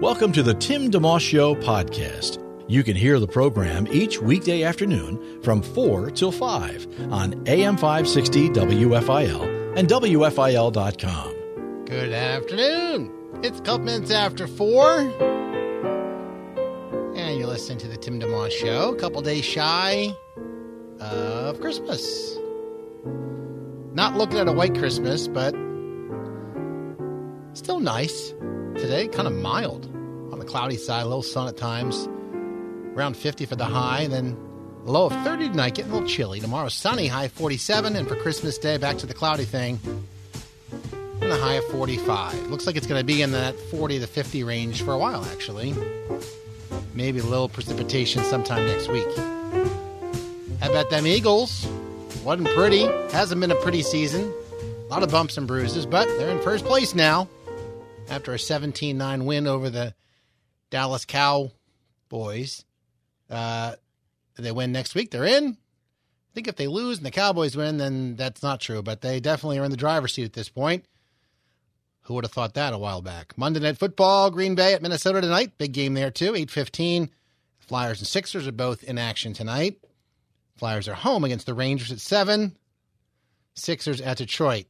Welcome to the Tim DeMoss Show podcast. You can hear the program each weekday afternoon from 4 till 5 on AM 560 WFIL and WFIL.com. Good afternoon. It's a couple minutes after 4. And you're listening to the Tim DeMoss Show, a couple days shy of Christmas. Not looking at a white Christmas, but still nice today. Kind of mild on the cloudy side, a little sun at times. Around 50 for the high, then low of 30 tonight, getting a little chilly. Tomorrow, sunny, high 47, and for Christmas Day, back to the cloudy thing, and a high of 45. Looks like it's going to be in that 40 to 50 range for a while, actually. Maybe a little precipitation sometime next week. How about them Eagles? Wasn't pretty. Hasn't been a pretty season. A lot of bumps and bruises, but they're in first place now after a 17 9 win over the Dallas Cowboys. Uh, they win next week, they're in. I think if they lose and the Cowboys win, then that's not true, but they definitely are in the driver's seat at this point. Who would have thought that a while back? Monday Night Football, Green Bay at Minnesota tonight. Big game there, too. 8.15. Flyers and Sixers are both in action tonight. Flyers are home against the Rangers at 7. Sixers at Detroit.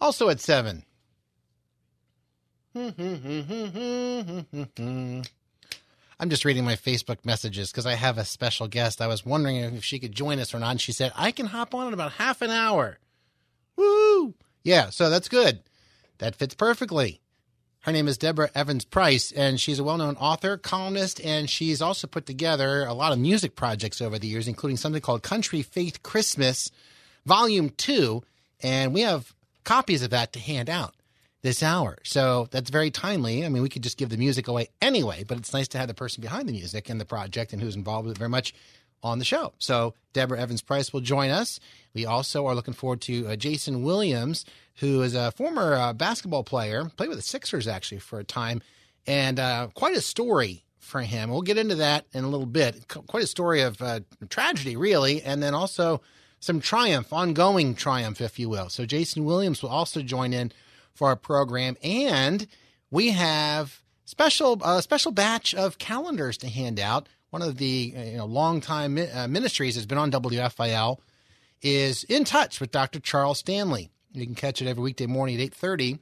Also at 7. I'm just reading my Facebook messages because I have a special guest. I was wondering if she could join us or not. And she said, I can hop on in about half an hour. Woo! Yeah, so that's good. That fits perfectly. Her name is Deborah Evans Price, and she's a well known author, columnist, and she's also put together a lot of music projects over the years, including something called Country Faith Christmas, Volume 2. And we have copies of that to hand out this hour. So that's very timely. I mean, we could just give the music away anyway, but it's nice to have the person behind the music and the project and who's involved with it very much on the show. So Deborah Evans Price will join us. We also are looking forward to uh, Jayson Williams, who is a former uh, basketball player, played with the Sixers actually for a time, and uh, quite a story for him. We'll get into that in a little bit. Quite a story of uh, tragedy, really, and then also some triumph, ongoing triumph, if you will. So Jayson Williams will also join in for our program, and we have special a special batch of calendars to hand out. One of the you know longtime uh, ministries has been on WFIL is in touch with Dr. Charles Stanley. You can catch it every weekday morning at eight thirty.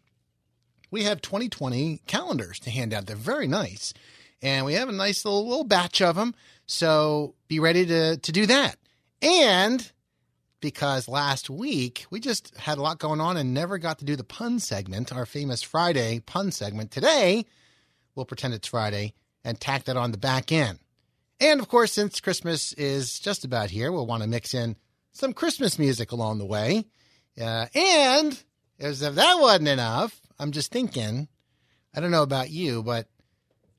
We have 2020 calendars to hand out. They're very nice, and we have a nice little little batch of them. So be ready to to do that. And because last week we just had a lot going on and never got to do the pun segment, our famous Friday pun segment. Today, we'll pretend it's Friday and tack that on the back end. And of course, since Christmas is just about here, we'll want to mix in some Christmas music along the way. Uh, and as if that wasn't enough, I'm just thinking, I don't know about you, but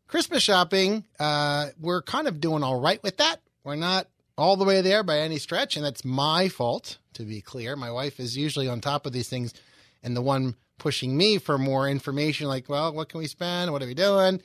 Christmas shopping, uh, we're kind of doing all right with that. We're not all the way there by any stretch, and that's my fault, to be clear. My wife is usually on top of these things and the one pushing me for more information, like, well, what can we spend? What are we doing?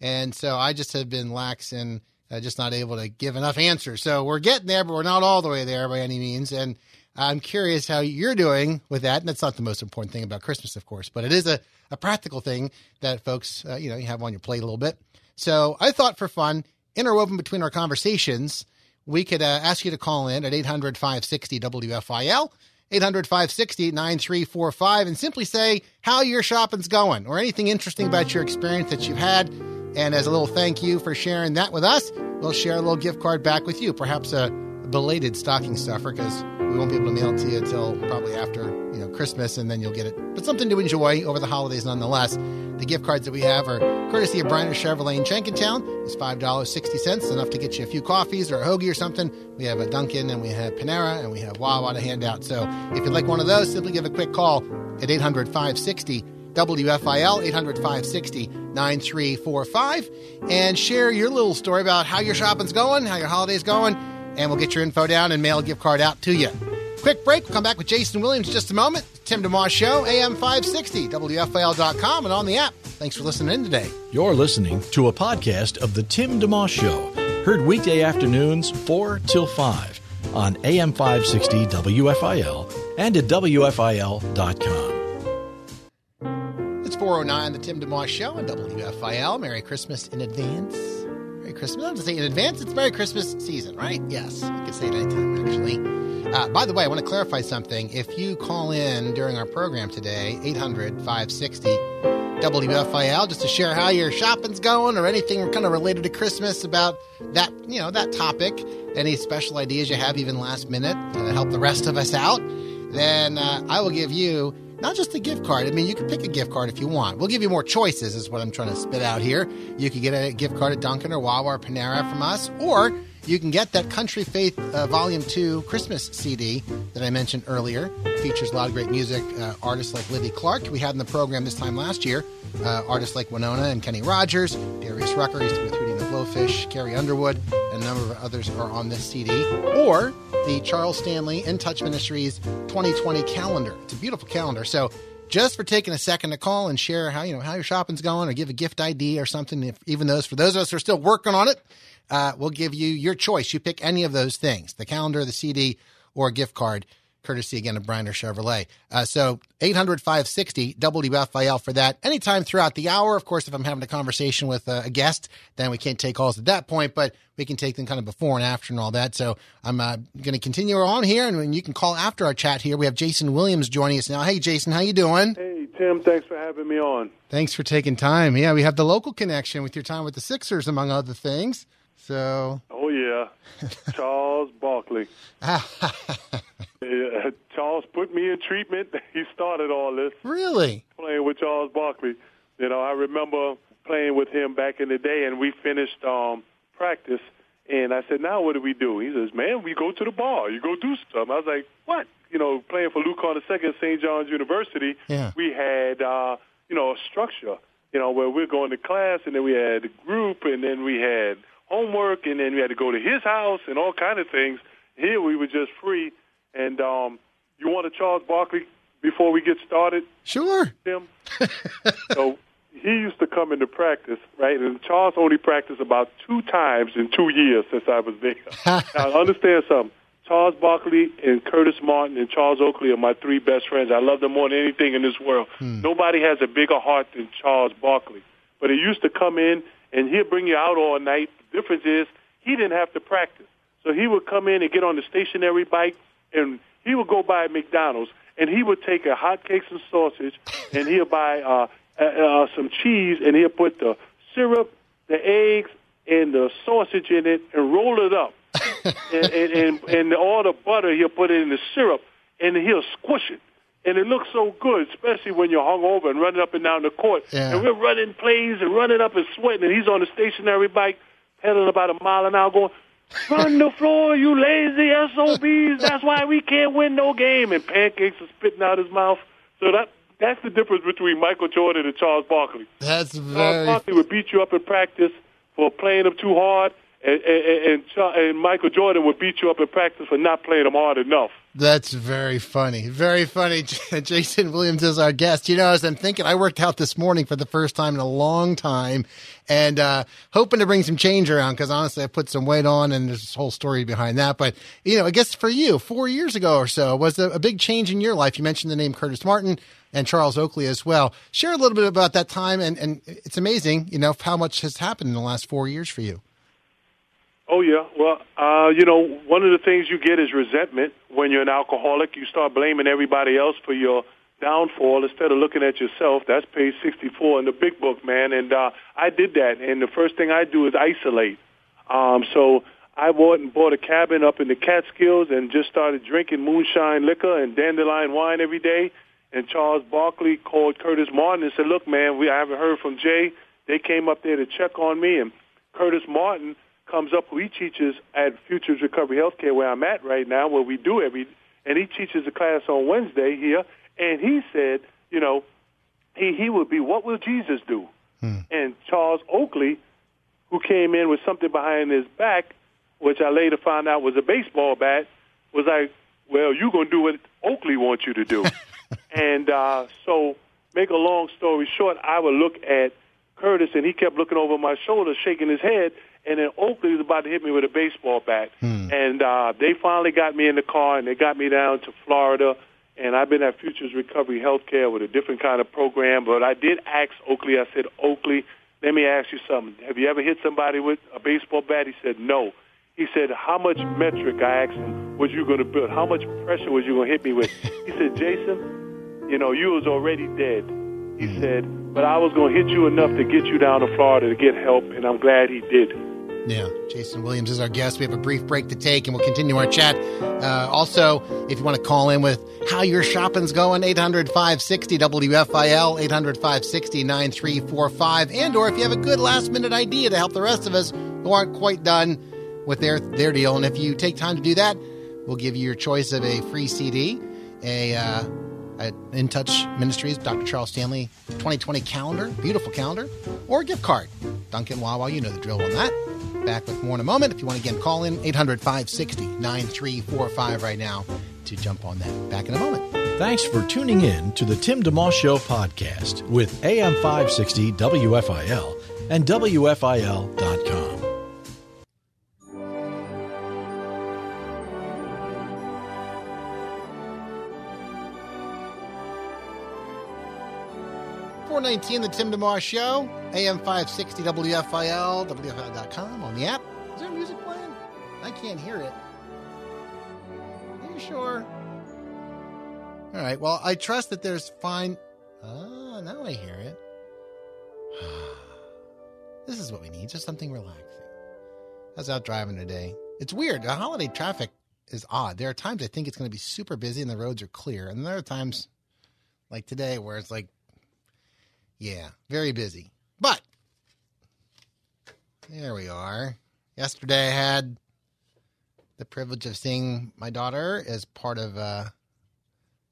And so I just have been lax and uh, just not able to give enough answers. So we're getting there, but we're not all the way there by any means. And I'm curious how you're doing with that. And that's not the most important thing about Christmas, of course, but it is a, a practical thing that folks, uh, you know, you have on your plate a little bit. So I thought for fun, interwoven between our conversations, we could uh, ask you to call in at 800 560 WFIL, 800 560 9345, and simply say how your shopping's going or anything interesting about your experience that you've had. And as a little thank you for sharing that with us, we'll share a little gift card back with you, perhaps a belated stocking stuffer because we won't be able to mail it to you until probably after you know Christmas, and then you'll get it. But something to enjoy over the holidays, nonetheless. The gift cards that we have are courtesy of Bryner Chevrolet in Jenkintown. It's five dollars sixty cents, enough to get you a few coffees or a hoagie or something. We have a Dunkin' and we have Panera and we have Wawa to hand out. So if you'd like one of those, simply give a quick call at 800 560 WFIL 800 560 9345 and share your little story about how your shopping's going, how your holiday's going, and we'll get your info down and mail a gift card out to you. Quick break. We'll come back with Jayson Williams in just a moment. Tim DeMoss Show, AM 560, WFIL.com, and on the app. Thanks for listening in today. You're listening to a podcast of The Tim DeMoss Show, heard weekday afternoons 4 till 5 on AM 560 WFIL and at WFIL.com. It's 409, The Tim DeMoss Show on WFIL. Merry Christmas in advance. Merry Christmas. I don't have to say in advance, it's Merry Christmas season, right? Yes, you can say it anytime, actually. Uh, by the way, I want to clarify something. If you call in during our program today, 800 560 WFIL, just to share how your shopping's going or anything kind of related to Christmas about that, you know, that topic, any special ideas you have even last minute to help the rest of us out, then uh, I will give you not just a gift card. I mean, you can pick a gift card if you want. We'll give you more choices, is what I'm trying to spit out here. You could get a gift card at Dunkin' or Wawa or Panera from us, or you can get that Country Faith uh, Volume 2 Christmas CD that I mentioned earlier. It features a lot of great music, uh, artists like Liddy Clark, we had in the program this time last year, uh, artists like Wynonna and Kenny Rogers, Darius Rucker, with Blowfish, Carrie Underwood, and a number of others are on this CD. Or the Charles Stanley In Touch Ministries 2020 calendar. It's a beautiful calendar. So just for taking a second to call and share how you know how your shopping's going or give a gift ID or something if even those for those of us who are still working on it uh, we'll give you your choice. You pick any of those things the calendar, the CD, or a gift card, courtesy again of Bryner Chevrolet. Uh, so 800 560 WFIL for that. Anytime throughout the hour. Of course, if I'm having a conversation with a, a, guest, then we can't take calls at that point, but we can take them kind of before and after and all that. So I'm uh, going to continue on here, and you can call after our chat here. We have Jayson Williams joining us now. Hey, Jayson, how you doing? Hey, Tim. Thanks for having me on. Thanks for taking time. Yeah, we have the local connection with your time with the Sixers, among other things. So. Oh yeah, Charles Barkley. yeah, Charles put me in treatment. He started all this. Really? Playing with Charles Barkley. You know, I remember playing with him back in the day, and we finished um, practice. And I said, "Now what do we do?" He says, "Man, we go to the bar. You go do stuff." I was like, "What?" You know, playing for Luke II at St. John's University, yeah. we had uh, you know a structure. You know, where we're going to class, and then we had a group, and then we had homework, and then we had to go to his house and all kind of things. Here we were just free. And um, you want to Charles Barkley before we get started? Sure. Tim. so he used to come into practice, right? And Charles only practiced about two times in two years since I was there. now understand something. Charles Barkley and Curtis Martin and Charles Oakley are my three best friends. I love them more than anything in this world. Hmm. Nobody has a bigger heart than Charles Barkley. But he used to come in and he'd bring you out all night. The difference is he didn't have to practice. So he would come in and get on the stationary bike, and he would go by McDonald's, and he would take a hot cakes and sausage, and he'll buy uh, uh, uh, some cheese, and he'll put the syrup, the eggs, and the sausage in it, and roll it up. and, and, and, and all the butter, he'll put it in the syrup, and he'll squish it and it looks so good, especially when you're hungover and running up and down the court. Yeah. And we're running plays and running up and sweating, and he's on a stationary bike, pedaling about a mile an hour, going, "Run the floor, you lazy SOBs! That's why we can't win no game." And pancakes are spitting out his mouth. So that that's the difference between Michael Jordan and Charles Barkley. That's Charles very. Barkley would beat you up in practice for playing him too hard, and and, and, Michael Jordan would beat you up in practice for not playing him hard enough. That's very funny. Very funny. Jayson Williams is our guest. You know, as I'm thinking, I worked out this morning for the first time in a long time and uh, hoping to bring some change around because honestly, I put some weight on and there's this whole story behind that. But, you know, I guess for you, four years ago or so, was a, a big change in your life. You mentioned the name Curtis Martin and Charles Oakley as well. Share a little bit about that time. And, and it's amazing, you know, how much has happened in the last four years for you. Oh yeah. Well, uh, you know, one of the things you get is resentment when you're an alcoholic. You start blaming everybody else for your downfall instead of looking at yourself. That's page 64 in the big book, man. And uh, I did that. And the first thing I do is isolate. Um, so I went and bought a cabin up in the Catskills and just started drinking moonshine liquor and dandelion wine every day. And Charles Barkley called Curtis Martin and said, "Look, man, we I haven't heard from Jay. They came up there to check on me, and Curtis Martin." Comes up who he teaches at Futures Recovery Healthcare where I'm at right now, where we do every, and he teaches a class on Wednesday here, and he said, you know, he he would be, what will Jesus do? And Charles Oakley, who came in with something behind his back, which I later found out was a baseball bat, was like, well, you're going to do what Oakley wants you to do. and uh, so, make a long story short, I would look at Curtis, and he kept looking over my shoulder, shaking his head, and then Oakley was about to hit me with a baseball bat. And uh, they finally got me in the car, and they got me down to Florida. And I've been at Futures Recovery Healthcare with a different kind of program. But I did ask Oakley, I said, Oakley, let me ask you something. Have you ever hit somebody with a baseball bat? He said, no. He said, how much metric, I asked him, was you going to build? How much pressure was you going to hit me with? He said, Jayson, you know, you was already dead. He said, but I was going to hit you enough to get you down to Florida to get help, and I'm glad he did. Yeah, Jayson Williams is our guest. We have a brief break to take, and we'll continue our chat. Uh, also, if you want to call in with how your shopping's going, 800 560 WFIL, 800 560 9345. And or if you have a good last minute idea to help the rest of us who aren't quite done with their, their deal. And if you take time to do that, we'll give you your choice of a free CD, a, uh, a In Touch Ministries, Dr. Charles Stanley 2020 calendar, beautiful calendar, or a gift card. Dunkin' Wawa, you know the drill on that. Back with more in a moment. If you want to again call in, 800 560 9345 right now to jump on that. Back in a moment. Thanks for tuning in to the Tim DeMoss Show podcast with AM 560 WFIL and WFIL.com. Four nineteen, the Tim DeMoss Show, AM five sixty WFIL, WFIL.com on the app. Is there music playing? I can't hear it. Are you sure? All right. Well, I trust that there's fine. Ah, now I hear it. this is what we need, just something relaxing. I was out driving today. It's weird. The holiday traffic is odd. There are times I think it's going to be super busy and the roads are clear, and there are times like today where it's like yeah, very busy. But there we are. Yesterday I had the privilege of seeing my daughter as part of a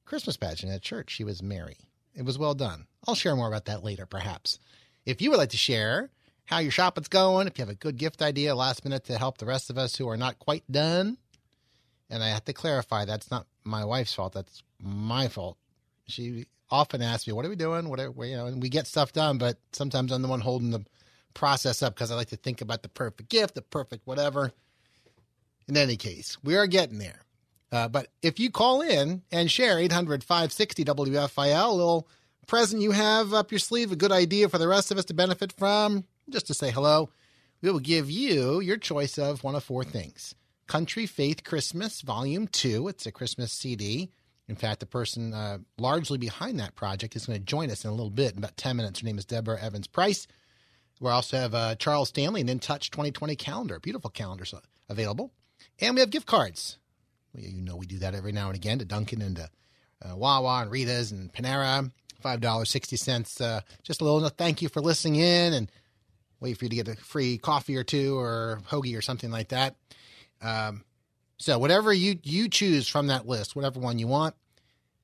Christmas pageant at church. She was Mary. It was well done. I'll share more about that later, perhaps. If you would like to share how your shopping's going, if you have a good gift idea last minute to help the rest of us who are not quite done, and I have to clarify that's not my wife's fault. That's my fault. She often asks me, "What are we doing? What are you know?" And we get stuff done, but sometimes I'm the one holding the process up because I like to think about the perfect gift, the perfect whatever. In any case, we are getting there. Uh, but if you call in and share 800 560 WFIL, a little present you have up your sleeve, a good idea for the rest of us to benefit from, just to say hello, we will give you your choice of one of four things Country Faith Christmas, Volume 2. It's a Christmas CD. In fact, the person uh, largely behind that project is going to join us in a little bit, in about 10 minutes. Her name is Deborah Evans Price. We also have uh, Charles Stanley, an In Touch 2020 calendar, beautiful calendars available. And we have gift cards. You know we do that every now and again to Dunkin' and to uh, Wawa and Rita's and Panera. $5.60. Uh, just a little thank you for listening in and wait for you to get a free coffee or two or hoagie or something like that. Um, so whatever you, you choose from that list, whatever one you want,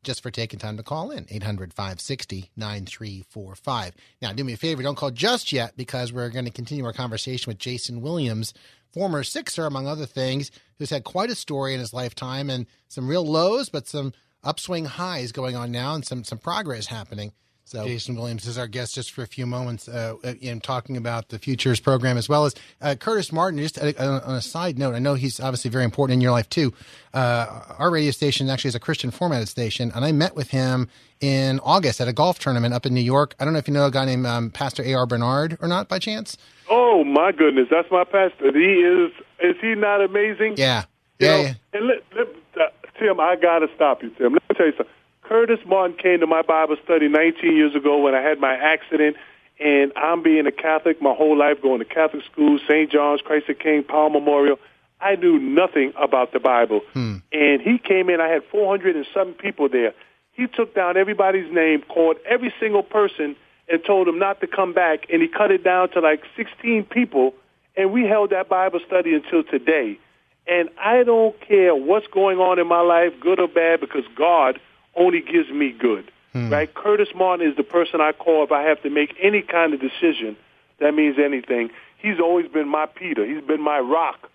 just for taking time to call in 800 560 9345. Now, do me a favor, don't call just yet because we're going to continue our conversation with Jayson Williams, former Sixer, among other things, who's had quite a story in his lifetime and some real lows, but some upswing highs going on now and some, some progress happening. So Jayson Williams is our guest just for a few moments uh, in talking about the futures program as well as uh, Curtis Martin. Just uh, on a side note, I know he's obviously very important in your life too. Uh, our radio station actually is a Christian formatted station, and I met with him in August at a golf tournament up in New York. I don't know if you know a guy named um, Pastor A.R. Bernard or not by chance. Oh my goodness, that's my pastor. He is. Is he not amazing? Yeah. You Yeah. know, yeah. And let, let, uh, Tim, I got to stop you, Tim. Let me tell you something. Curtis Martin came to my Bible study 19 years ago when I had my accident, and I'm being a Catholic my whole life, going to Catholic school, St. John's, Christ the King, Paul Memorial. I knew nothing about the Bible. Hmm. And he came in, I had 400 and some people there. He took down everybody's name, called every single person, and told them not to come back, and he cut it down to like 16 people, and we held that Bible study until today. And I don't care what's going on in my life, good or bad, because God only gives me good. right? Curtis Martin is the person I call if I have to make any kind of decision that means anything. He's always been my Peter. He's been my rock.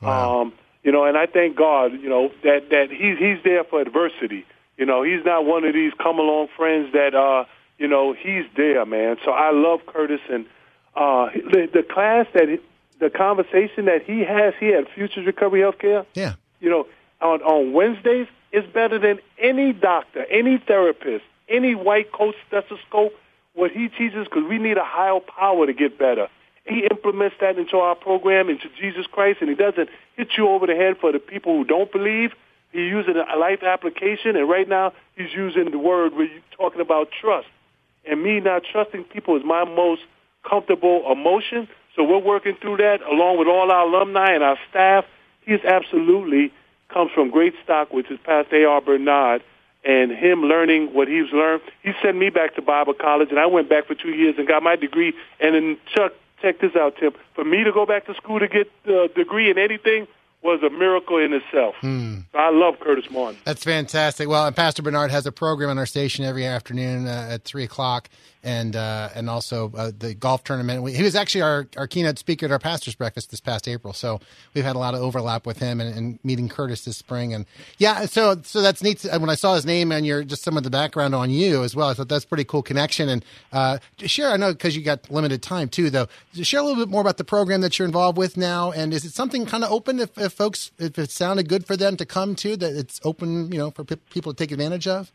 Wow. Um, you know, and I thank God, you know, that that he's he's there for adversity. You know, he's not one of these come along friends that uh, you know, he's there, man. So I love Curtis and uh the, the class that he, the conversation that he has here at Futures Recovery Healthcare, Yeah. you know, on on Wednesdays is better than any doctor, any therapist, any white coat stethoscope. What he teaches, because we need a higher power to get better. He implements that into our program, into Jesus Christ, and he doesn't hit you over the head for the people who don't believe. He uses a life application, and right now he's using the word where you're talking about trust. And me not trusting people is my most comfortable emotion. So we're working through that along with all our alumni and our staff. He's absolutely comes from great stock, which is Pastor A.R. Bernard, and him learning what he's learned. He sent me back to Bible college, and I went back for two years and got my degree. And then Chuck, check this out, Tim. For me to go back to school to get a degree in anything was a miracle in itself. So I love Curtis Martin. That's fantastic. Well, and Pastor Bernard has a program on our station every afternoon uh, at three o'clock, and uh, and also uh, the golf tournament. We, he was actually our, our keynote speaker at our pastors' breakfast this past April, so we've had a lot of overlap with him and, and meeting Curtis this spring. And yeah, so so that's neat. When I saw his name and your just some of the background on you as well, I thought that's pretty cool connection. And uh, share, I know because you got limited time too, though. Share a little bit more about the program that you're involved with now, and is it something kind of open if, if folks if it sounded good for them to come to that it's open, you know, for pe- people to take advantage of?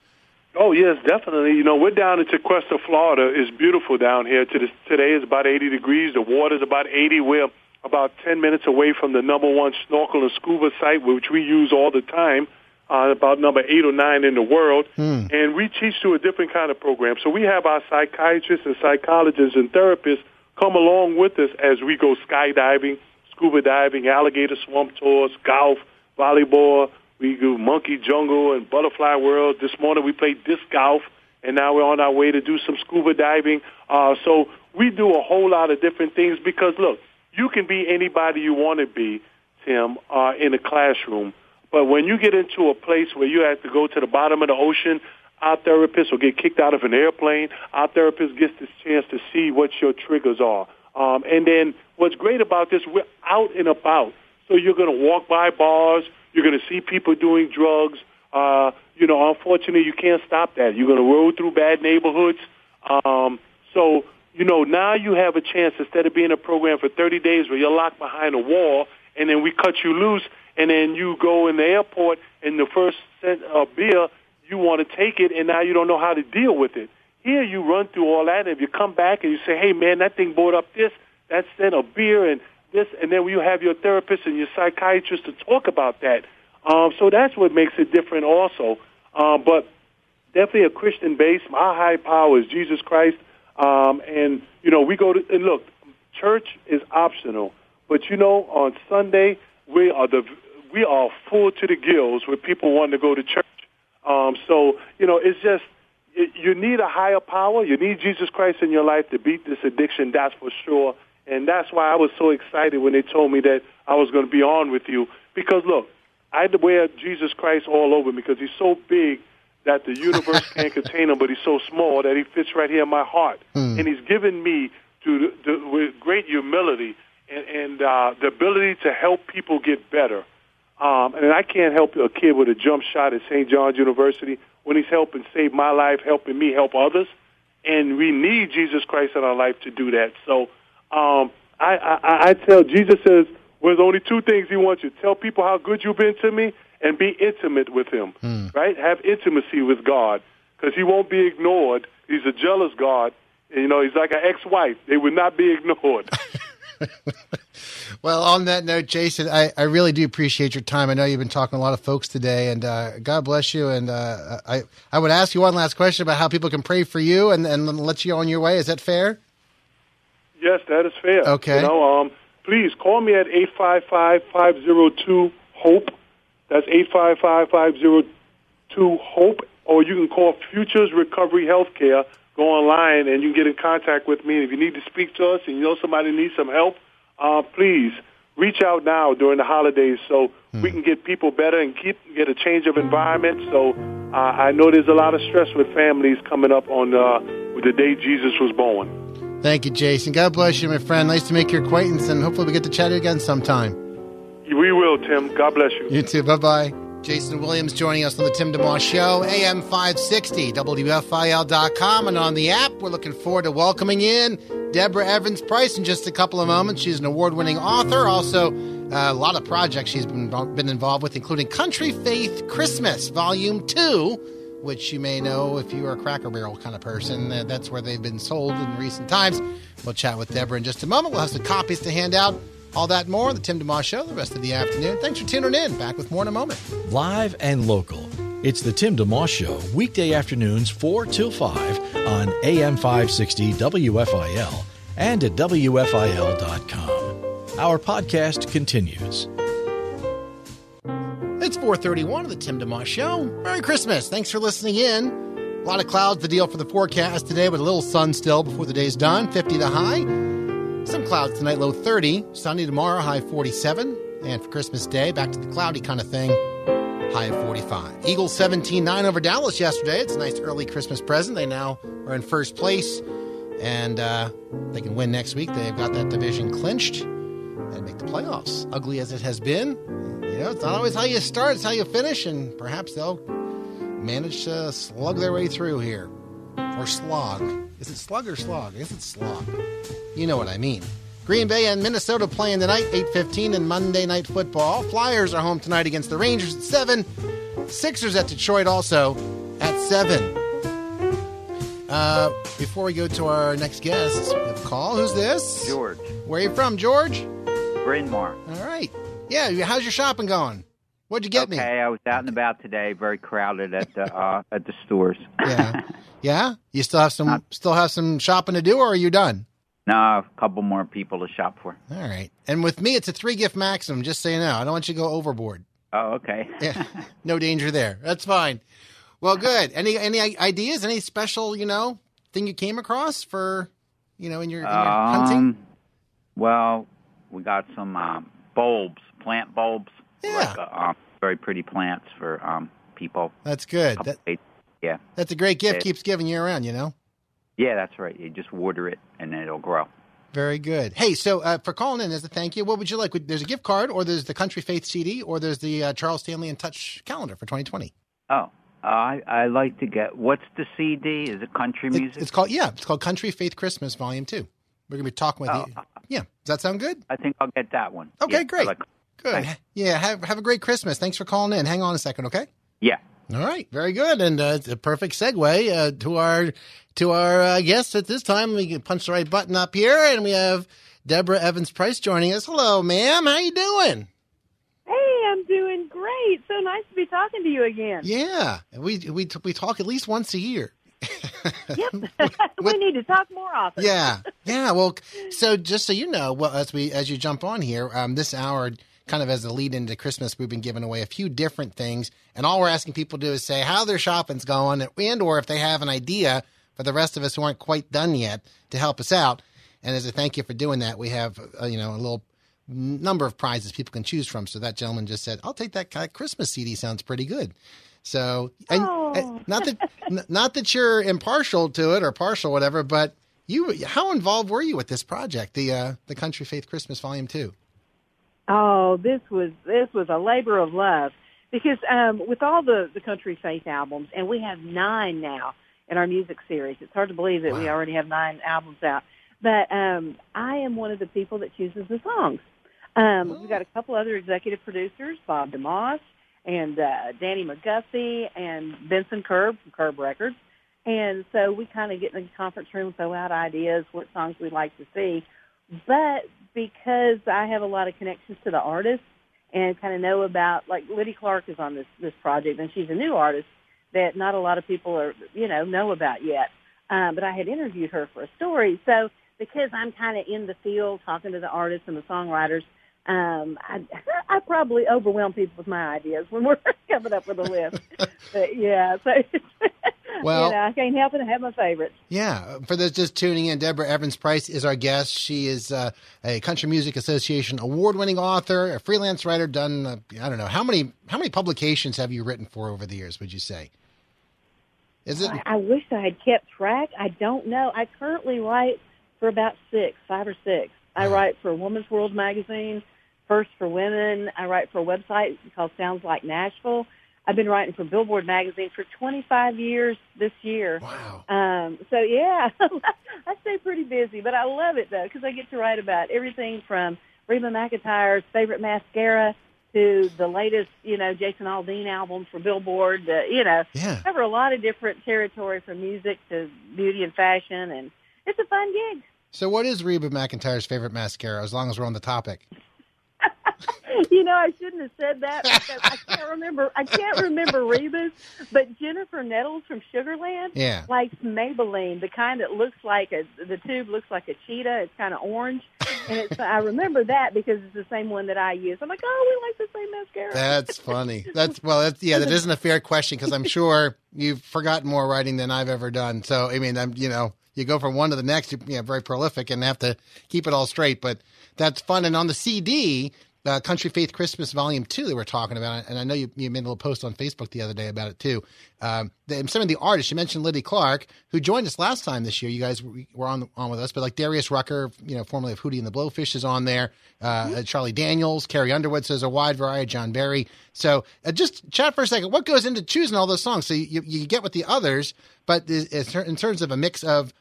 Oh yes, definitely. You know, we're down in Tequesta, Florida. It's beautiful down here. Today is about 80 degrees. The water's about 80. We're about 10 minutes away from the number one snorkel and scuba site, which we use all the time. Uh, about number eight or nine in the world, and we teach to a different kind of program. So we have our psychiatrists and psychologists and therapists come along with us as we go skydiving, scuba diving, alligator swamp tours, golf, volleyball. We do monkey jungle and butterfly world. This morning we played disc golf, and now we're on our way to do some scuba diving. Uh, so we do a whole lot of different things because look, you can be anybody you want to be, Tim, uh, in a classroom. But when you get into a place where you have to go to the bottom of the ocean, our therapist will get kicked out of an airplane. Our therapist gets this chance to see what your triggers are. Um, and then what's great about this, we're out and about. So you're going to walk by bars. You're going to see people doing drugs. Uh, you know, unfortunately, you can't stop that. You're going to roll through bad neighborhoods. Um, so, you know, now you have a chance instead of being a program for 30 days where you're locked behind a wall and then we cut you loose and then you go in the airport and the first cent of beer, you want to take it and now you don't know how to deal with it. Here you run through all that and if you come back and you say, hey man, that thing bought up this, that sent a beer and this, and then you have your therapist and your psychiatrist to talk about that. Um, so that's what makes it different also. Um, but definitely a Christian base. My high power is Jesus Christ. Um, and, you know, we go to, and look, church is optional. But, you know, on Sunday, we are the, we are full to the gills with people wanting to go to church. Um, so, you know, it's just, you- you need a higher power. You need Jesus Christ in your life to beat this addiction, that's for sure. And that's why I was so excited when they told me that I was going to be on with you. Because, look, I had to wear Jesus Christ all over me because he's so big that the universe can't contain him, but he's so small that he fits right here in my heart. And he's given me to, to with great humility and, and uh, the ability to help people get better. Um, and I can't help a kid with a jump shot at St. John's University when he's helping save my life, helping me help others. And we need Jesus Christ in our life to do that. So um, I, I, I tell Jesus says, well, there's only two things he wants you. Tell people how good you've been to me and be intimate with him, right? Have intimacy with God because he won't be ignored. He's a jealous God. You know, he's like an ex-wife. They would not be ignored. Well, on that note, Jayson, I, I really do appreciate your time. I know you've been talking to a lot of folks today, and uh, God bless you. And uh, I I would ask you one last question about how people can pray for you and, and let you on your way. Is that fair? Yes, that is fair. Okay. You know, um, please call me at eight five five five zero two hope. That's eight five five five zero two hope, or you can call Futures Recovery Healthcare. Go online and you can get in contact with me. If you need to speak to us and you know somebody needs some help, uh, please reach out now during the holidays so we can get people better and keep get a change of environment. So uh, I know there's a lot of stress with families coming up on uh, with the day Jesus was born. Thank you, Jayson. God bless you, my friend. Nice to make your acquaintance, and hopefully we get to chat again sometime. We will, Tim. God bless you. You too. Bye bye. Jayson Williams joining us on the Tim DeMoss Show, AM 560, WFIL.com, and on the app. We're looking forward to welcoming in Deborah Evans Price in just a couple of moments. She's an award winning author, also uh, a lot of projects she's been, been involved with, including Country Faith Christmas, Volume 2, which you may know if you are a Cracker Barrel kind of person. Uh, that's where they've been sold in recent times. We'll chat with Deborah in just a moment. We'll have some copies to hand out. All that more on the Tim DeMoss Show the rest of the afternoon. Thanks for tuning in. Back with more in a moment. Live and local. It's the Tim DeMoss Show, weekday afternoons 4 till 5 on AM 560 WFIL and at WFIL.com. Our podcast continues. It's 431 of the Tim DeMoss Show. Merry Christmas. Thanks for listening in. A lot of clouds, the deal for the forecast today, with a little sun still before the day's done. 50 the high. Some clouds tonight, low 30. Sunny tomorrow, high 47. And for Christmas Day, back to the cloudy kind of thing, high of 45. Eagles 17 9 over Dallas yesterday. It's a nice early Christmas present. They now are in first place, and uh, they can win next week. They've got that division clinched and make the playoffs. Ugly as it has been, you know, it's not always how you start, it's how you finish, and perhaps they'll manage to slug their way through here. Or slog. Is it slug or slog? Is it slog. You know what I mean. Green Bay and Minnesota playing tonight, 8.15 in Monday Night Football. Flyers are home tonight against the Rangers at 7. Sixers at Detroit also at 7. Uh, before we go to our next guest, we have a call. Who's this? George. Where are you from, George? Bryn Mawr. All right. Yeah, how's your shopping going? What'd you get okay, me? Okay, I was out and about today, very crowded at the uh, at the stores. Yeah. Yeah? You still have some still have some shopping to do or are you done? no, a couple more people to shop for. All right. And with me it's a 3 gift maximum, just so you know. I don't want you to go overboard. Oh, okay. Yeah. no danger there. That's fine. Well, good. Any any ideas? Any special, you know, thing you came across for, you know, in your, in your hunting? um, well, we got some um, bulbs, plant bulbs. Yeah. Like, uh, um, very pretty plants for um, people. That's good. That, yeah. that's a great gift. Yeah. Keeps giving year around, you know. Yeah, that's right. You just water it and then it'll grow. Very good. Hey, so uh, for calling in as a thank you, what would you like? There's a gift card, or there's the Country Faith CD, or there's the uh, Charles Stanley In Touch calendar for 2020. Oh, uh, I I like to get. What's the CD? Is it country It- music? it's called yeah, it's called Country Faith Christmas Volume Two. We're gonna be talking with Oh, you. Yeah, does that sound good? I think I'll get that one. Okay, Yeah, great. like- Good. Thanks. Yeah, have have a great Christmas. Thanks for calling in. Hang on a second, okay? yeah. All right, very good, and uh, it's a perfect segue uh, to our to our uh, guest at this time. We can punch the right button up here, and we have Deborah Evans Price joining us. Hello, ma'am. How you doing? Hey, I'm doing great. So nice to be talking to you again. Yeah, we we we talk at least once a year. Yep. we need to talk more often. Yeah, yeah. Well, so just so you know, well, as we as you jump on here, um, this hour, kind of as a lead into Christmas, we've been giving away a few different things, and all we're asking people to do is say how their shopping's going, and or if they have an idea for the rest of us who aren't quite done yet to help us out. And as a thank you for doing that, we have uh, you know a little number of prizes people can choose from. So that gentleman just said, "I'll take that kind of Christmas CD. Sounds pretty good." So, and, Oh. and not that n- not that you're impartial to it or partial, whatever, but you, how involved were you with this project, the uh, the Country Faith Christmas Volume Two? Oh, this was this was a labor of love because um, with all the the country faith albums, and we have nine now in our music series. It's hard to believe that we already have nine albums out. But um, I am one of the people that chooses the songs. Um, We've got a couple other executive producers, Bob DeMoss and uh, Danny McGuffey and Benson Curb from Curb Records. And so we kind of get in the conference room, throw out ideas, what songs we'd like to see. But because I have a lot of connections to the artists and kind of know about, like Liddy Clark is on this this project, and she's a new artist that not a lot of people are, you know, know about yet. Um, but I had interviewed her for a story, so because I'm kind of in the field talking to the artists and the songwriters, um, I, I probably overwhelm people with my ideas when we're coming up with a list. but yeah, so Well- you know, I can't help it. I have my favorites. Yeah, for those just tuning in, Deborah Evans Price is our guest. She is uh, a Country Music Association award-winning author, a freelance writer. Done, uh, I don't know how many how many publications have you written for over the years? Would you say? Is it? I, I wish I had kept track. I don't know. I currently write for about six, five or six. I write for Woman's World magazine, First for Women. I write for a website called Sounds Like Nashville. I've been writing for Billboard magazine for 25 years this year. Wow. Um, so yeah, I stay pretty busy, but I love it though because I get to write about everything from Reba McEntire's favorite mascara to the latest, you know, Jason Aldean album for Billboard. Uh, you know, Yeah. cover a lot of different territory from music to beauty and fashion, and it's a fun gig. So, what is Reba McEntire's favorite mascara? As long as we're on the topic. you know, I shouldn't have said that because I can't remember. I can't remember Reba's, but Jennifer Nettles from Sugarland Yeah. likes Maybelline, the kind that looks like a the tube looks like a cheetah. It's kind of orange, and it's. I remember that because it's the same one that I use. I'm like, oh, we like the same mascara. That's funny. That's well. That's yeah. That isn't a fair question because I'm sure you've forgotten more writing than I've ever done. So I mean, I'm you know, you go from one to the next. You're yeah, very prolific and have to keep it all straight. But that's fun. And on the CD, uh, Country Faith Christmas Volume Two, they were talking about it, and I know you, you made a little post on Facebook the other day about it too. Um, the, some of the artists you mentioned, Liddy Clark, who joined us last time this year. You guys were on on with us, but like Darius Rucker, you know, formerly of Hootie and the Blowfish, is on there. Uh, Charlie Daniels, Carrie Underwood says a wide variety. John Berry. So uh, just chat for a second. What goes into choosing all those songs? So you, you get with the others, but in terms of a mix of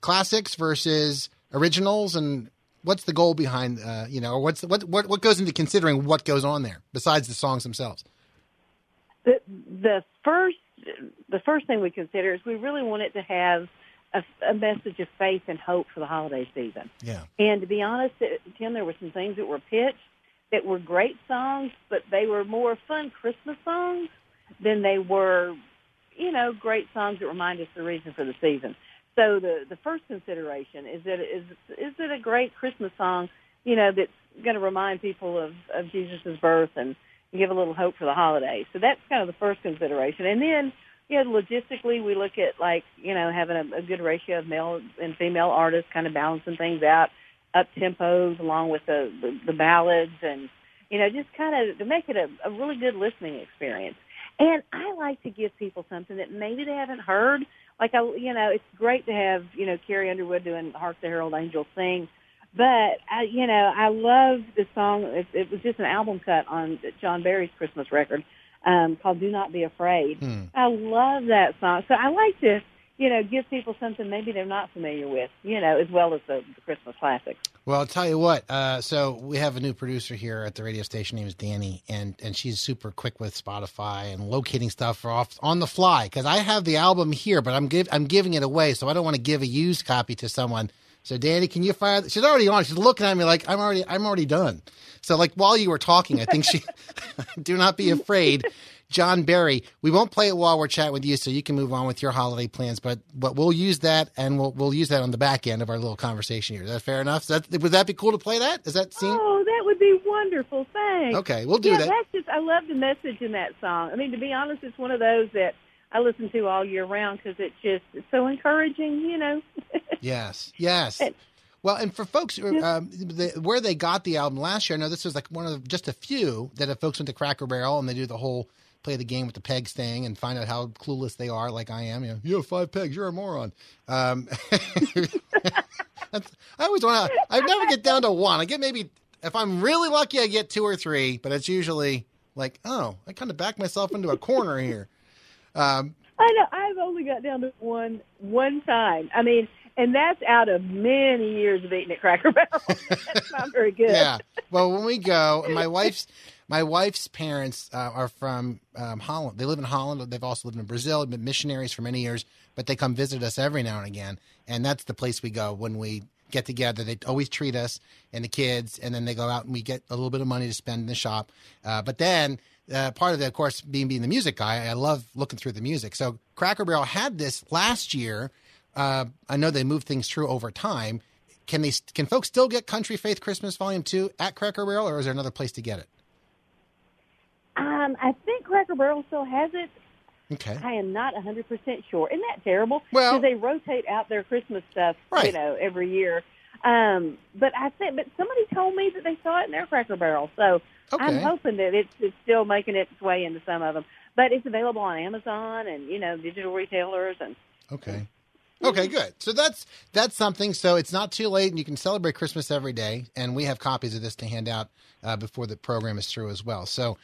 classics versus originals and what's the goal behind uh, you know what's what what what goes into considering what goes on there besides the songs themselves the the first the first thing we consider is we really want it to have a, a message of faith and hope for the holiday season. yeah And to be honest, it- Tim, there were some things that were pitched that were great songs, but they were more fun Christmas songs than they were, you know, great songs that remind us the reason for the season. So the the first consideration is that is is it a great Christmas song, you know, that's going to remind people of of Jesus' birth and give a little hope for the holidays. So that's kind of the first consideration, and then. You know, logistically, we look at like you know having a, a good ratio of male and female artists, kind of balancing things out up tempos along with the, the the ballads and you know just kind of to make it a, a really good listening experience and i like to give people something that maybe they haven't heard like i you know it's great to have you know carrie underwood doing hark the herald angels sing but i you know i love the song it, it was just an album cut on john berry's christmas record um called do not be afraid Hmm. i love that song so i like to you know, give people something maybe they're not familiar with, you know, as well as the, the Christmas classics. Well i'll tell you what uh, so we have a new producer here at the radio station. Name is danny and and she's super quick with spotify and locating stuff off on the fly because i have the album here but i'm give, i'm giving it away so i don't want to give a used copy to someone. So danny can you fire she's already on she's looking at me like i'm already i'm already done. So like while you were talking i think she do not be afraid John Berry. We won't play it while we're chatting with you, so you can move on with your holiday plans. But but we'll use that, and we'll we'll use that on the back end of our little conversation here. Is that fair enough? Is that, would that be cool to play that? Does that seem Oh, that would be wonderful. Thanks. okay? We'll do yeah, that. that's just I love the message in that song. I mean, to be honest, it's one of those that I listen to all year round because it's just it's so encouraging. You know. Yes, yes. And- Well, and for folks um, the, where they got the album last year, I know this was like one of just a few that if folks went to Cracker Barrel and they do the whole play the game with the pegs thing and find out how clueless they are, like I am. You know, you have five pegs, you're a moron. Um, I always want to. I never get down to one. I get maybe if I'm really lucky, I get two or three, but it's usually like, oh, I kind of back myself into a corner here. Um, I know. I've only got down to one one time. I mean, and that's out of many years of eating at Cracker Barrel. that's not very good. yeah. Well, when we go, my wife's my wife's parents uh, are from um, Holland. They live in Holland. They've also lived in Brazil. Been missionaries for many years, but they come visit us every now and again. And that's the place we go when we get together. They always treat us and the kids, and then they go out and we get a little bit of money to spend in the shop. Uh, but then. Uh, part of it, of course, being being the music guy, I love looking through the music. So Cracker Barrel had this last year. Uh, I know they moved things through over time. Can they? Can folks still get Country Faith Christmas Volume Two at Cracker Barrel, or is there another place to get it? Um, I think Cracker Barrel still has it. Okay. I am not 100% sure. Isn't that terrible? Well- they rotate out their Christmas stuff, right. you know, every year. Um, but I think, but somebody told me that they saw it in their Cracker Barrel, so I'm hoping that it's, it's still making its way into some of them. but it's available on Amazon and you know digital retailers and Okay. Okay, good. So that's that's something. So it's not too late, and you can celebrate Christmas every day. And we have copies of this to hand out uh, before the program is through as well. So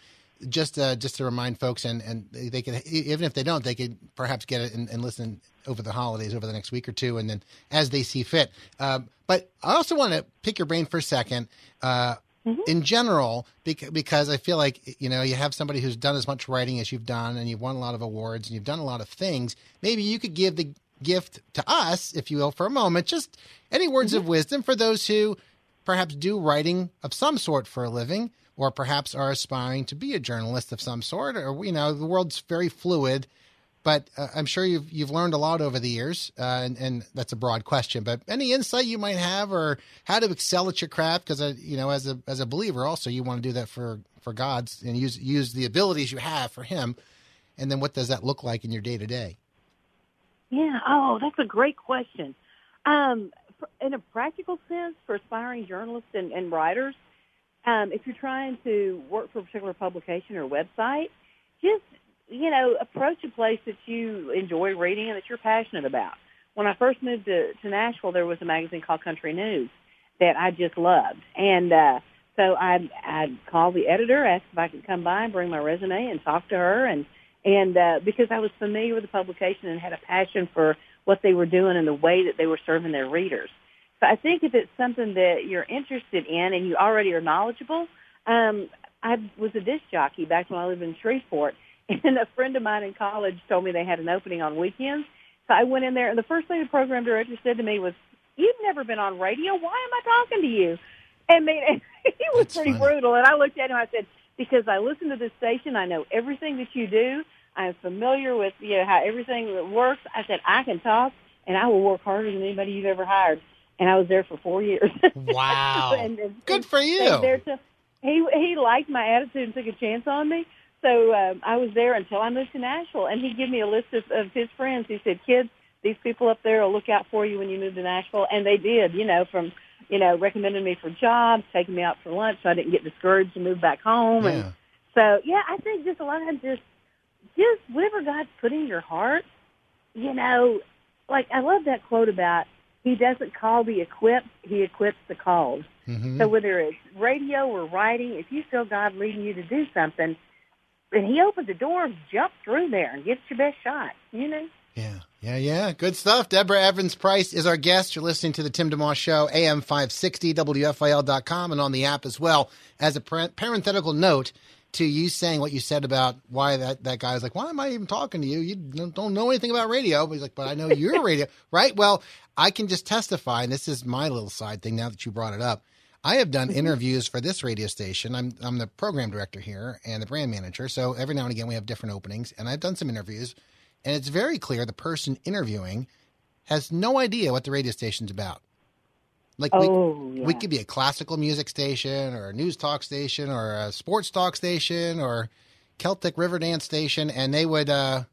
just uh, just to remind folks, and and they can even if they don't, they could perhaps get it and, and listen over the holidays, over the next week or two, and then as they see fit. Um, but I also want to pick your brain for a second. Uh, in general, because I feel like you know you have somebody who's done as much writing as you've done, and you've won a lot of awards, and you've done a lot of things. Maybe you could give the gift to us, if you will, for a moment, just any words of wisdom for those who perhaps do writing of some sort for a living, or perhaps are aspiring to be a journalist of some sort, or you know, the world's very fluid. But uh, I'm sure you've you've learned a lot over the years, uh, and, and that's a broad question. But any insight you might have, or how to excel at your craft, because you know, as a as a believer, also you want to do that for for God's and use use the abilities you have for Him, and then what does that look like in your day to day? Yeah. Oh, that's a great question. Um, in a practical sense, for aspiring journalists and, and writers, um, if you're trying to work for a particular publication or website, just you know approach a place that you enjoy reading and that you're passionate about. When I first moved to, to Nashville, there was a magazine called Country News that I just loved, and uh, so I I called the editor, asked if I could come by and bring my resume and talk to her, and and uh, because I was familiar with the publication and had a passion for what they were doing and the way that they were serving their readers. So I think if it's something that you're interested in and you already are knowledgeable, um, I was a disc jockey back when I lived in Shreveport, and a friend of mine in college told me they had an opening on weekends. So I went in there, and the first thing the program director said to me was, "You've never been on radio. Why am I talking to you?" And I mean, he was That's pretty funny. brutal. And I looked at him. I said, "Because I listen to this station, I know everything that you do. I'm familiar with you know how everything works." I said, "I can talk, and I will work harder than anybody you've ever hired." And I was there for four years. Wow, And- and- good for you. there till- he he liked my attitude and took a chance on me. So um, I was there until I moved to Nashville, and he gave me a list of, of his friends. He said, "Kids, these people up there will look out for you when you move to Nashville," and they did. You know, from you know recommending me for jobs, taking me out for lunch, so I didn't get discouraged and move back home. Yeah. And so yeah, I think just a lot of just just whatever God's put in your heart. You know, like I love that quote about He doesn't call the equipped, He equips the called. Mhm. So whether it's radio or writing, if you feel God leading you to do something, then He opens the door, jump through there and give it your best shot. You know. Yeah, yeah, yeah. Good stuff. Deborah Evans Price is our guest. You're listening to the Tim DeMoss Show, AM 560, WFIL.com, and on the app as well. As a parenthetical note to you saying what you said about why that, that guy was like, why am I even talking to you? You don't know anything about radio. But he's like, but I know you're radio, right? Well, I can just testify, and this is my little side thing now that you brought it up. I have done mm-hmm. interviews for this radio station. I'm I'm the program director here and the brand manager. So every now and again we have different openings, and I've done some interviews, and it's very clear the person interviewing has no idea what the radio station's about. Like Oh, we, yeah. we could be a classical music station or a news talk station or a sports talk station or Celtic river dance station, and they would uh,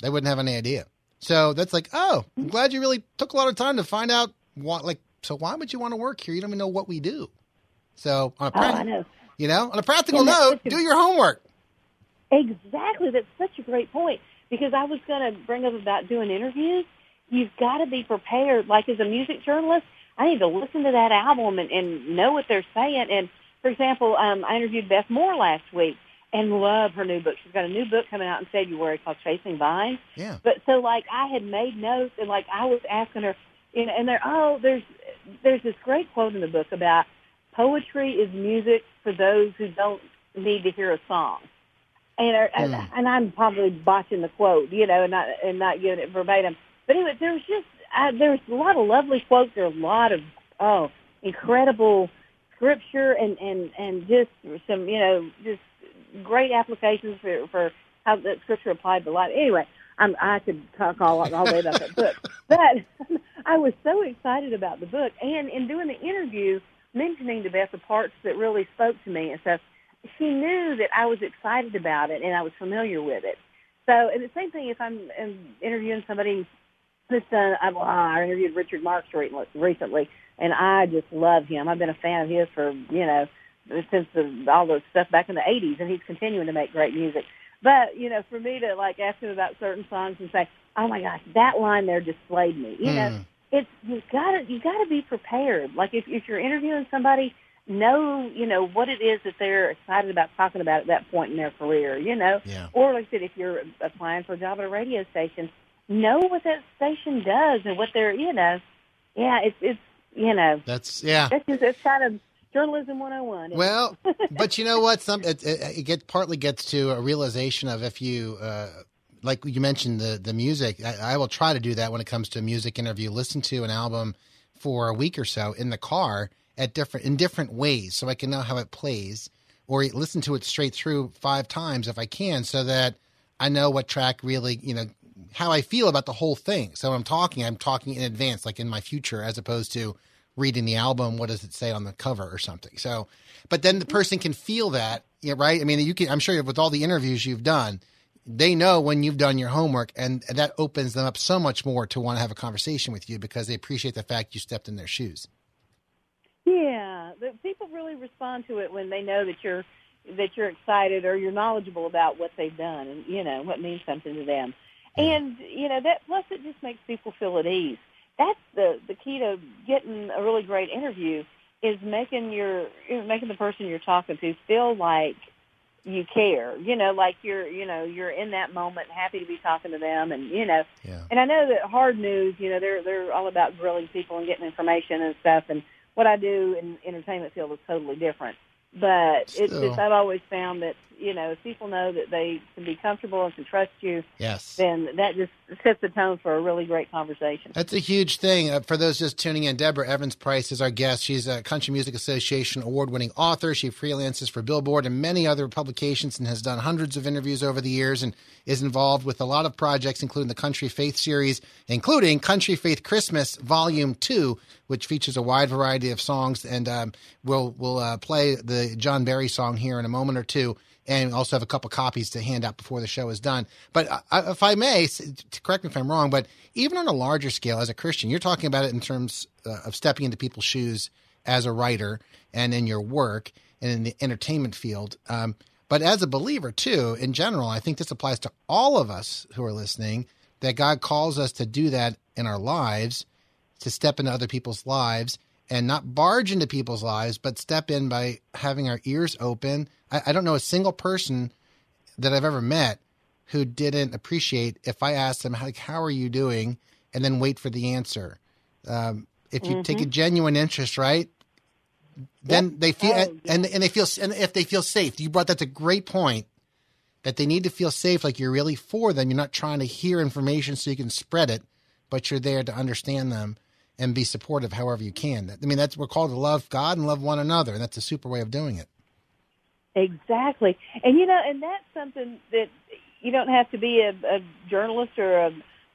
they wouldn't have any idea. So that's like, oh, I'm glad you really took a lot of time to find out what like. So why would you want to work here? You don't even know what we do. So on a Oh, I know. you know, on a practical Yeah, note, a- do your homework. Exactly. That's such a great point because I was going to bring up about doing interviews. You've got to be prepared. Like as a music journalist, I need to listen to that album and, and know what they're saying. And for example, um, I interviewed Beth Moore last week and love her new book. She's got a new book coming out in February called Chasing Vines. Yeah. But so like I had made notes and like I was asking her, you know, and there, oh, there's, there's this great quote in the book about poetry is music for those who don't need to hear a song. And, Hmm. uh, and I'm probably botching the quote, you know, and not, and not giving it verbatim. But anyway, there was just, uh, there was a lot of lovely quotes. There are a lot of, oh, incredible scripture and, and, and just some, you know, just great applications for, for how that scripture applied to life. Anyway, I'm, I could talk all, all day about that book. But I was so excited about the book. And in doing the interview, mentioning to Beth the parts that really spoke to me and stuff, she knew that I was excited about it and I was familiar with it. So, and the same thing if I'm um, interviewing somebody who's done, I, I interviewed Richard Marx recently, and I just love him. I've been a fan of his for, you know, since the, all the stuff back in the 80s, and he's continuing to make great music. But you know, for me to like ask him about certain songs and say, "Oh my gosh, that line there just slayed me," you know, Mm. it's you gotta you gotta be prepared. Like if if you're interviewing somebody, know you know what it is that they're excited about talking about at that point in their career. You know, Yeah. or like I said, if you're applying for a job at a radio station, know what that station does and what they're you know, yeah, it's it's you know That's yeah. that's just it's kind of journalism 101. Well, but you know what? Some it, it, it get partly gets to a realization of if you, uh, like you mentioned the the music. I, I will try to do that when it comes to a music interview. Listen to an album for a week or so in the car at different in different ways, so I can know how it plays, or listen to it straight through five times if I can, so that I know what track really you know how I feel about the whole thing. So I'm talking, I'm talking in advance, like in my future, as opposed to reading the album. What does it say on the cover or something? So, but then the person can feel that, right? I mean, you can. I'm sure with all the interviews you've done, they know when you've done your homework, and that opens them up so much more to want to have a conversation with you because they appreciate the fact you stepped in their shoes. Yeah, people really respond to it when they know that you're that you're excited or you're knowledgeable about what they've done and you know what means something to them. And you know that plus it just makes people feel at ease. That's the the key to getting a really great interview is making your making the person you're talking to feel like you care. You know, like you're you know you're in that moment, happy to be talking to them, and you know Yeah. and I know that hard news, you know, they're they're all about grilling people and getting information and stuff. And what I do in entertainment field is totally different. But it's Still. just I've always found that you know if people know that they can be comfortable and can trust you, Yes. then that just sets the tone for a really great conversation. That's a huge thing. Uh, for those just tuning in, Deborah Evans Price is our guest. She's a Country Music Association award winning author. She freelances for Billboard and many other publications and has done hundreds of interviews over the years and is involved with a lot of projects, including the Country Faith series, including Country Faith Christmas Volume 2, which features a wide variety of songs. And um, we'll, we'll uh, play the John Berry song here in a moment or two and also have a couple copies to hand out before the show is done. But uh, if I may, correct me if I'm wrong, but even on a larger scale, as a Christian, you're talking about it in terms uh, of stepping into people's shoes as a writer and in your work and in the entertainment field. Um, but as a believer too, in general, I think this applies to all of us who are listening. That God calls us to do that in our lives, to step into other people's lives and not barge into people's lives, but step in by having our ears open. I, I don't know a single person that I've ever met who didn't appreciate if I asked them, like, how are you doing? And then wait for the answer. Um, if you take a genuine interest, right? Then they feel, Oh, and, and they feel, and if they feel safe, you brought that's a great point that they need to feel safe, like you're really for them. You're not trying to hear information so you can spread it, but you're there to understand them and be supportive however you can. I mean, that's we're called to love God and love one another, and that's a super way of doing it. Exactly. And you know, and that's something that you don't have to be a, a journalist or a,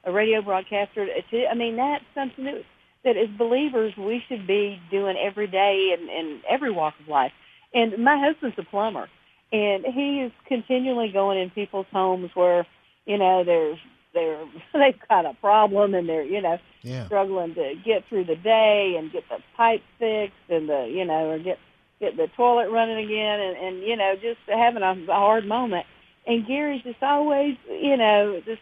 a radio broadcaster to, I mean, that's something that, that as believers we should be doing every day in, in every walk of life. And my husband's a plumber and he is continually going in people's homes where, you know, there's, they're, they've got a problem and they're, you know, Yeah. struggling to get through the day and get the pipes fixed and the, you know, or get get the toilet running again and, and you know, just having a, a hard moment. And Gary's just always, you know, just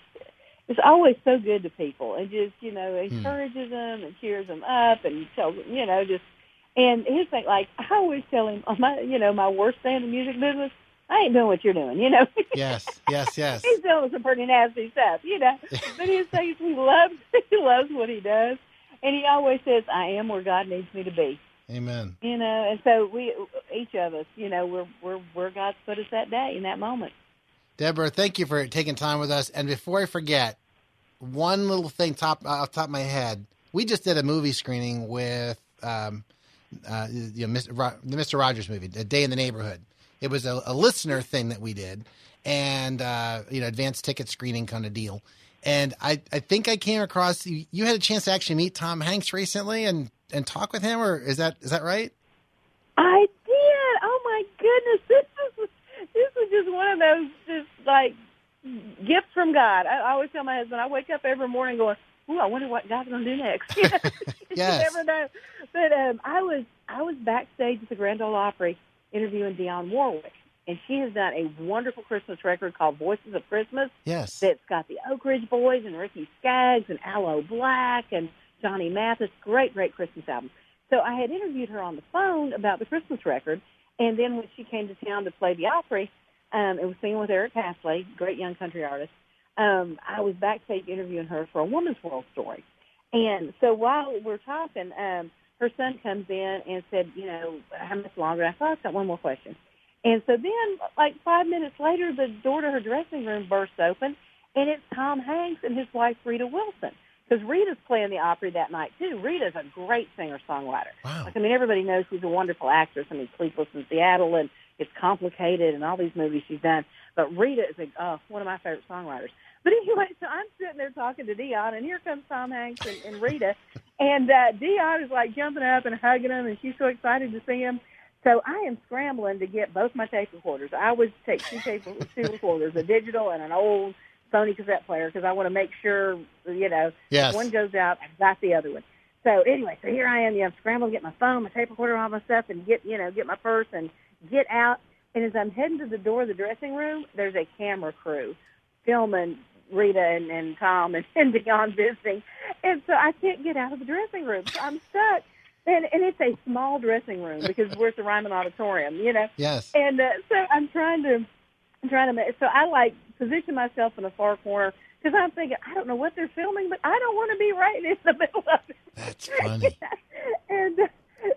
it's always so good to people and just, you know, hmm. encourages them and cheers them up and tells them, you know, just and his thing like I always tell him oh, my you know, my worst day in the music business, I ain't doing what you're doing, you know. Yes, yes, yes. He's doing some pretty nasty stuff, you know. but his thing is he loves he loves what he does. And he always says, I am where God needs me to be. Amen. You know, and so we each of us, you know, we're we're where God's put us that day in that moment. Deborah, thank you for taking time with us. And before I forget, one little thing top off the top of my head, we just did a movie screening with um, uh, you know, Mr. Ro- the Mr. Rogers movie, A Day in the Neighborhood. It was a, a listener thing that we did, and uh, you know, advanced ticket screening kind of deal. And I, I think I came across you. You had a chance to actually meet Tom Hanks recently and and talk with him, or is that is that right? I did. Oh my goodness, this is this was just one of those just like gifts from God. I, I always tell my husband, I wake up every morning going, "Ooh, I wonder what God's going to do next." You, know? Yes. you never know. But um, I was I was backstage at the Grand Ole Opry interviewing Dionne Warwick, and she has done a wonderful Christmas record called Voices of Christmas. Yes. That's got the Oak Ridge Boys and Ricky Skaggs and Aloe Blacc and Johnny Mathis. Great, great Christmas album. So I had interviewed her on the phone about the Christmas record, and then when she came to town to play the Opry, um, it was singing with Eric Castley, great young country artist. Um, I was backstage interviewing her for a Woman's World story. And so while we're talking, um, her son comes in and said, you know, how much longer? I thought I've got one more question. And so then, like five minutes later, the door to her dressing room bursts open, and it's Tom Hanks and his wife Rita Wilson. Because Rita's playing the Opry that night too. Rita's a great singer-songwriter. Wow. Like, I mean, everybody knows she's a wonderful actress. I mean, Sleepless in Seattle and It's Complicated and all these movies she's done. But Rita is a, uh, one of my favorite songwriters. But anyway, so I'm sitting there talking to Dionne, and here comes Tom Hanks and, and Rita, and uh, Dionne is like jumping up and hugging him, and she's so excited to see him. So I am scrambling to get both my tape recorders. I would take two tape two recorders, a digital and an old Sony cassette player, because I want to make sure, you know, Yes. if one goes out, I've got the other one. So anyway, so here I am. You know, I'm scrambling to get my phone, my tape recorder, all my stuff, and get you know get my purse and get out. And as I'm heading to the door of the dressing room, there's a camera crew filming Rita and, and Tom and, and Dionne visiting, and so I can't get out of the dressing room. So I'm stuck. And, and it's a small dressing room because we're at the Ryman Auditorium, you know. Yes. And uh, so I'm trying to, I'm trying to. ma- So I like position myself in a far corner because I'm thinking I don't know what they're filming, but I don't want to be right in the middle of it. That's funny. and uh,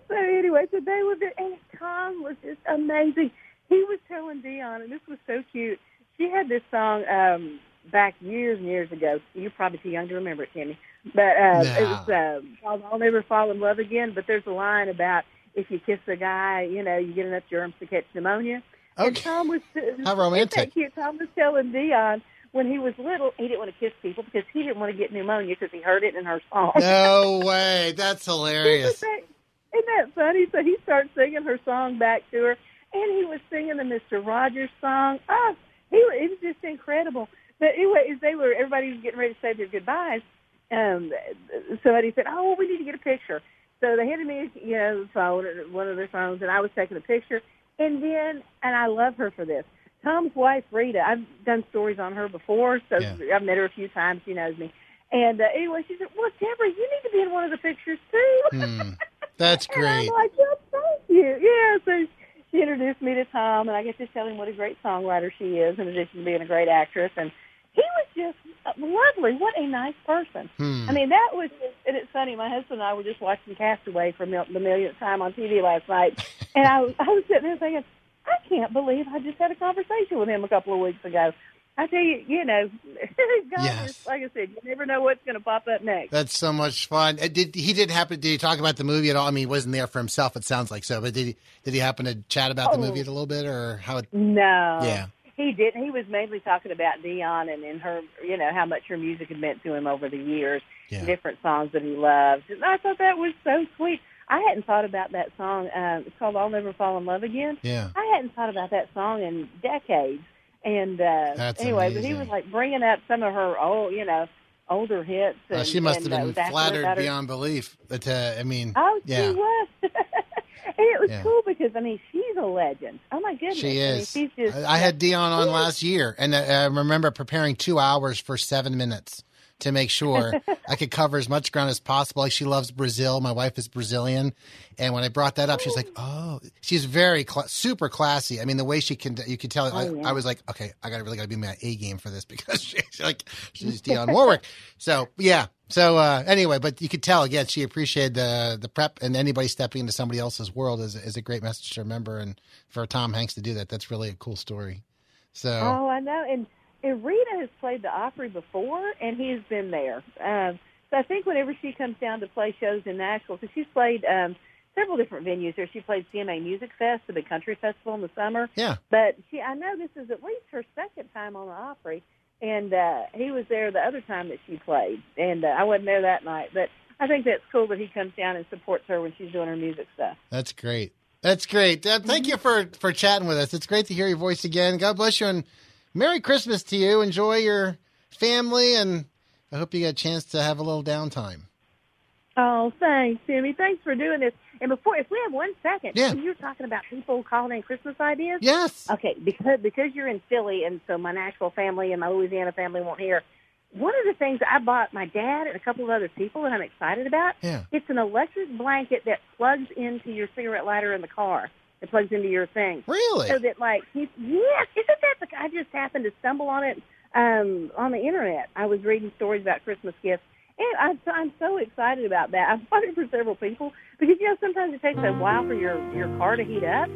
so anyway, so they were there, and Tom was just amazing. He was telling Dionne, and this was so cute. She had this song um, back years and years ago. You're probably too young to remember it, Timmy. But uh, it was um, called "I'll Never Fall in Love Again." But there's a line about if you kiss a guy, you know, you get enough germs to catch pneumonia. And Okay. Tom was How romantic. cute? Tom was telling Dionne when he was little, he didn't want to kiss people because he didn't want to get pneumonia because he heard it in her song. No way. That's hilarious. Isn't that, isn't that funny? So he starts singing her song back to her, and he was singing the Mister Rogers song. Oh, he it was just incredible. But anyway, as they were, everybody was getting ready to say their goodbyes. Um, somebody said, "Oh, we need to get a picture." So they handed me, you know, the phone, one of their phones, and I was taking a picture. And then, and I love her for this. Tom's wife, Rita, I've done stories on her before, so Yeah. I've met her a few times. She knows me. And uh, anyway, she said, "Well, Deborah, you need to be in one of the pictures too." Hmm. That's great. And I'm like, "Well, thank you." Yeah, so she introduced me to Tom, and I get to tell him what a great songwriter she is, in addition to being a great actress. And he was just uh, lovely. What a nice person. Hmm. I mean, that was, and it's funny. My husband and I were just watching Castaway for mil- the millionth time on TV last night, and I was, I was sitting there thinking, I can't believe I just had a conversation with him a couple of weeks ago. I tell you, you know, God, Yes. like I said, you never know what's going to pop up next. That's so much fun. Uh, Did he did happen? Did he talk about the movie at all? I mean, he wasn't there for himself. It sounds like so, but did he? Did he happen to chat about the Oh. movie a little bit, or how? It, No. Yeah. He didn't. He was mainly talking about Dionne and, and her, you know, how much her music had meant to him over the years, Yeah. different songs that he loved. And I thought that was so sweet. I hadn't thought about that song. Um, it's called "I'll Never Fall in Love Again." Yeah. I hadn't thought about that song in decades. And uh, That's anyway, but he was like bringing up some of her old, you know, older hits. And, Uh, she must and, have uh, been flattered beyond belief. But uh, I mean, Oh, yeah, she was. and it was Yeah. cool because I mean she's a legend. Oh my goodness, she I mean, is. she's just. I, I had Dionne on last year, and I, I remember preparing two hours for seven minutes to make sure I could cover as much ground as possible. Like she loves Brazil. My wife is Brazilian, and when I brought that up, she's like, "Oh, she's very cla super classy." I mean, the way she can, you could tell. I, Oh, yeah. I was like, "Okay, I got to really got to be my A game for this because she's like she's Dionne Warwick." So yeah. So uh, anyway, but you could tell again she appreciated the the prep and anybody stepping into somebody else's world is is a great message to remember. And for Tom Hanks to do that, that's really a cool story. So Oh, I know. And, and Rita has played the Opry before, and he's been there. Um, so I think whenever she comes down to play shows in Nashville, because she's played um, several different venues there. She played CMA Music Fest, the big country festival in the summer. yeah, But she, I know this is at least her second time on the Opry, and uh, he was there the other time that she played, and uh, I wasn't there that night. But I think that's cool that he comes down and supports her when she's doing her music stuff. that's great. That's great. Deb, thank you for for chatting with us. It's great to hear your voice again. God bless you and Merry Christmas to you. Enjoy your family, and I hope you get a chance to have a little downtime. Oh, thanks, Timmy. Thanks for doing this. And before, if we have one second, Yeah. you're talking about people calling in Christmas ideas. Yes. Okay, because because you're in Philly, and so my Nashville family and my Louisiana family won't hear. One of the things I bought my dad and a couple of other people that I'm excited about. Yeah. It's an electric blanket that plugs into your cigarette lighter in the car. It plugs into your thing. Really? So that like he, yes, isn't that the? I just happened to stumble on it um, on the internet. I was reading stories about Christmas gifts, and I'm so, I'm so excited about that. I've bought it for several people because you know sometimes it takes a while for your your car to heat up,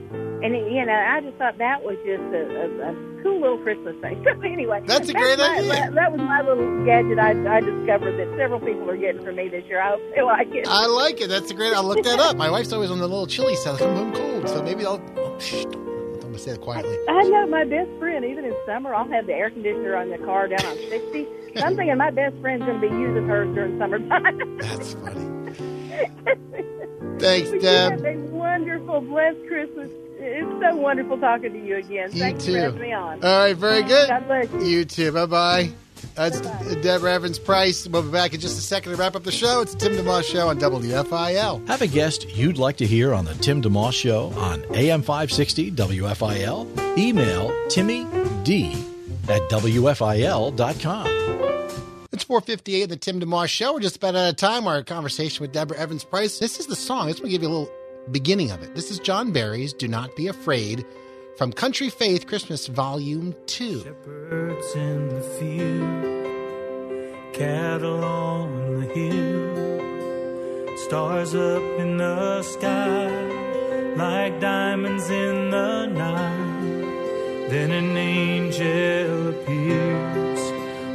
and it, you know I just thought that was just a, a, a cool little Christmas thing. So anyway, That's a great my, idea. That, that was my little gadget I, I discovered that several people are getting for me this year. I hope they like it. I like it. That's a great. I'll look that up. My wife's always on the little chili side. Come home cold, so maybe I'll. Oh, shh, don't- I'm gonna say it quietly. I know my best friend, even in summer, I'll have the air conditioner on the car down on 60. So I'm thinking my best friend's going to be using hers during summertime. That's funny. Thanks, But you Deb. have a wonderful, blessed Christmas. It's so wonderful talking to you again. You Thanks too. for having me on. All right, very good. God bless you. You too. Bye bye. That's Deborah Evans Price. We'll be back in just a second to wrap up the show. It's the Tim DeMoss Show on WFIL. Have a guest you'd like to hear on the Tim DeMoss Show on AM 560 WFIL? Email Timmy D at WFIL.com. It's 458 of the Tim DeMoss Show. We're just about out of time. Our conversation with Deborah Evans Price. This is the song. This will give you a little beginning of it. This is John Berry's Do Not Be Afraid from Country Faith Christmas Volume 2. Birds in the field, cattle on the hill, stars up in the sky like diamonds in the night. Then an angel appears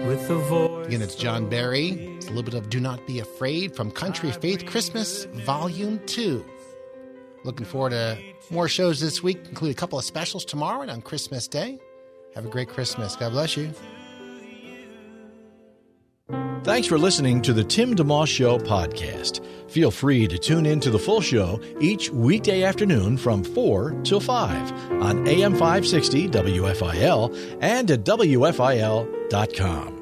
with a voice. Again, it's John Berry. It's a little bit of Do Not Be Afraid from Country Faith Christmas Volume 2. Looking forward to more shows this week, include a couple of specials tomorrow and on Christmas Day. Have a great Christmas. God bless you. Thanks for listening to the Tim DeMoss Show podcast. Feel free to tune in to the full show each weekday afternoon from 4 till 5 on AM 560 WFIL and at WFIL.com.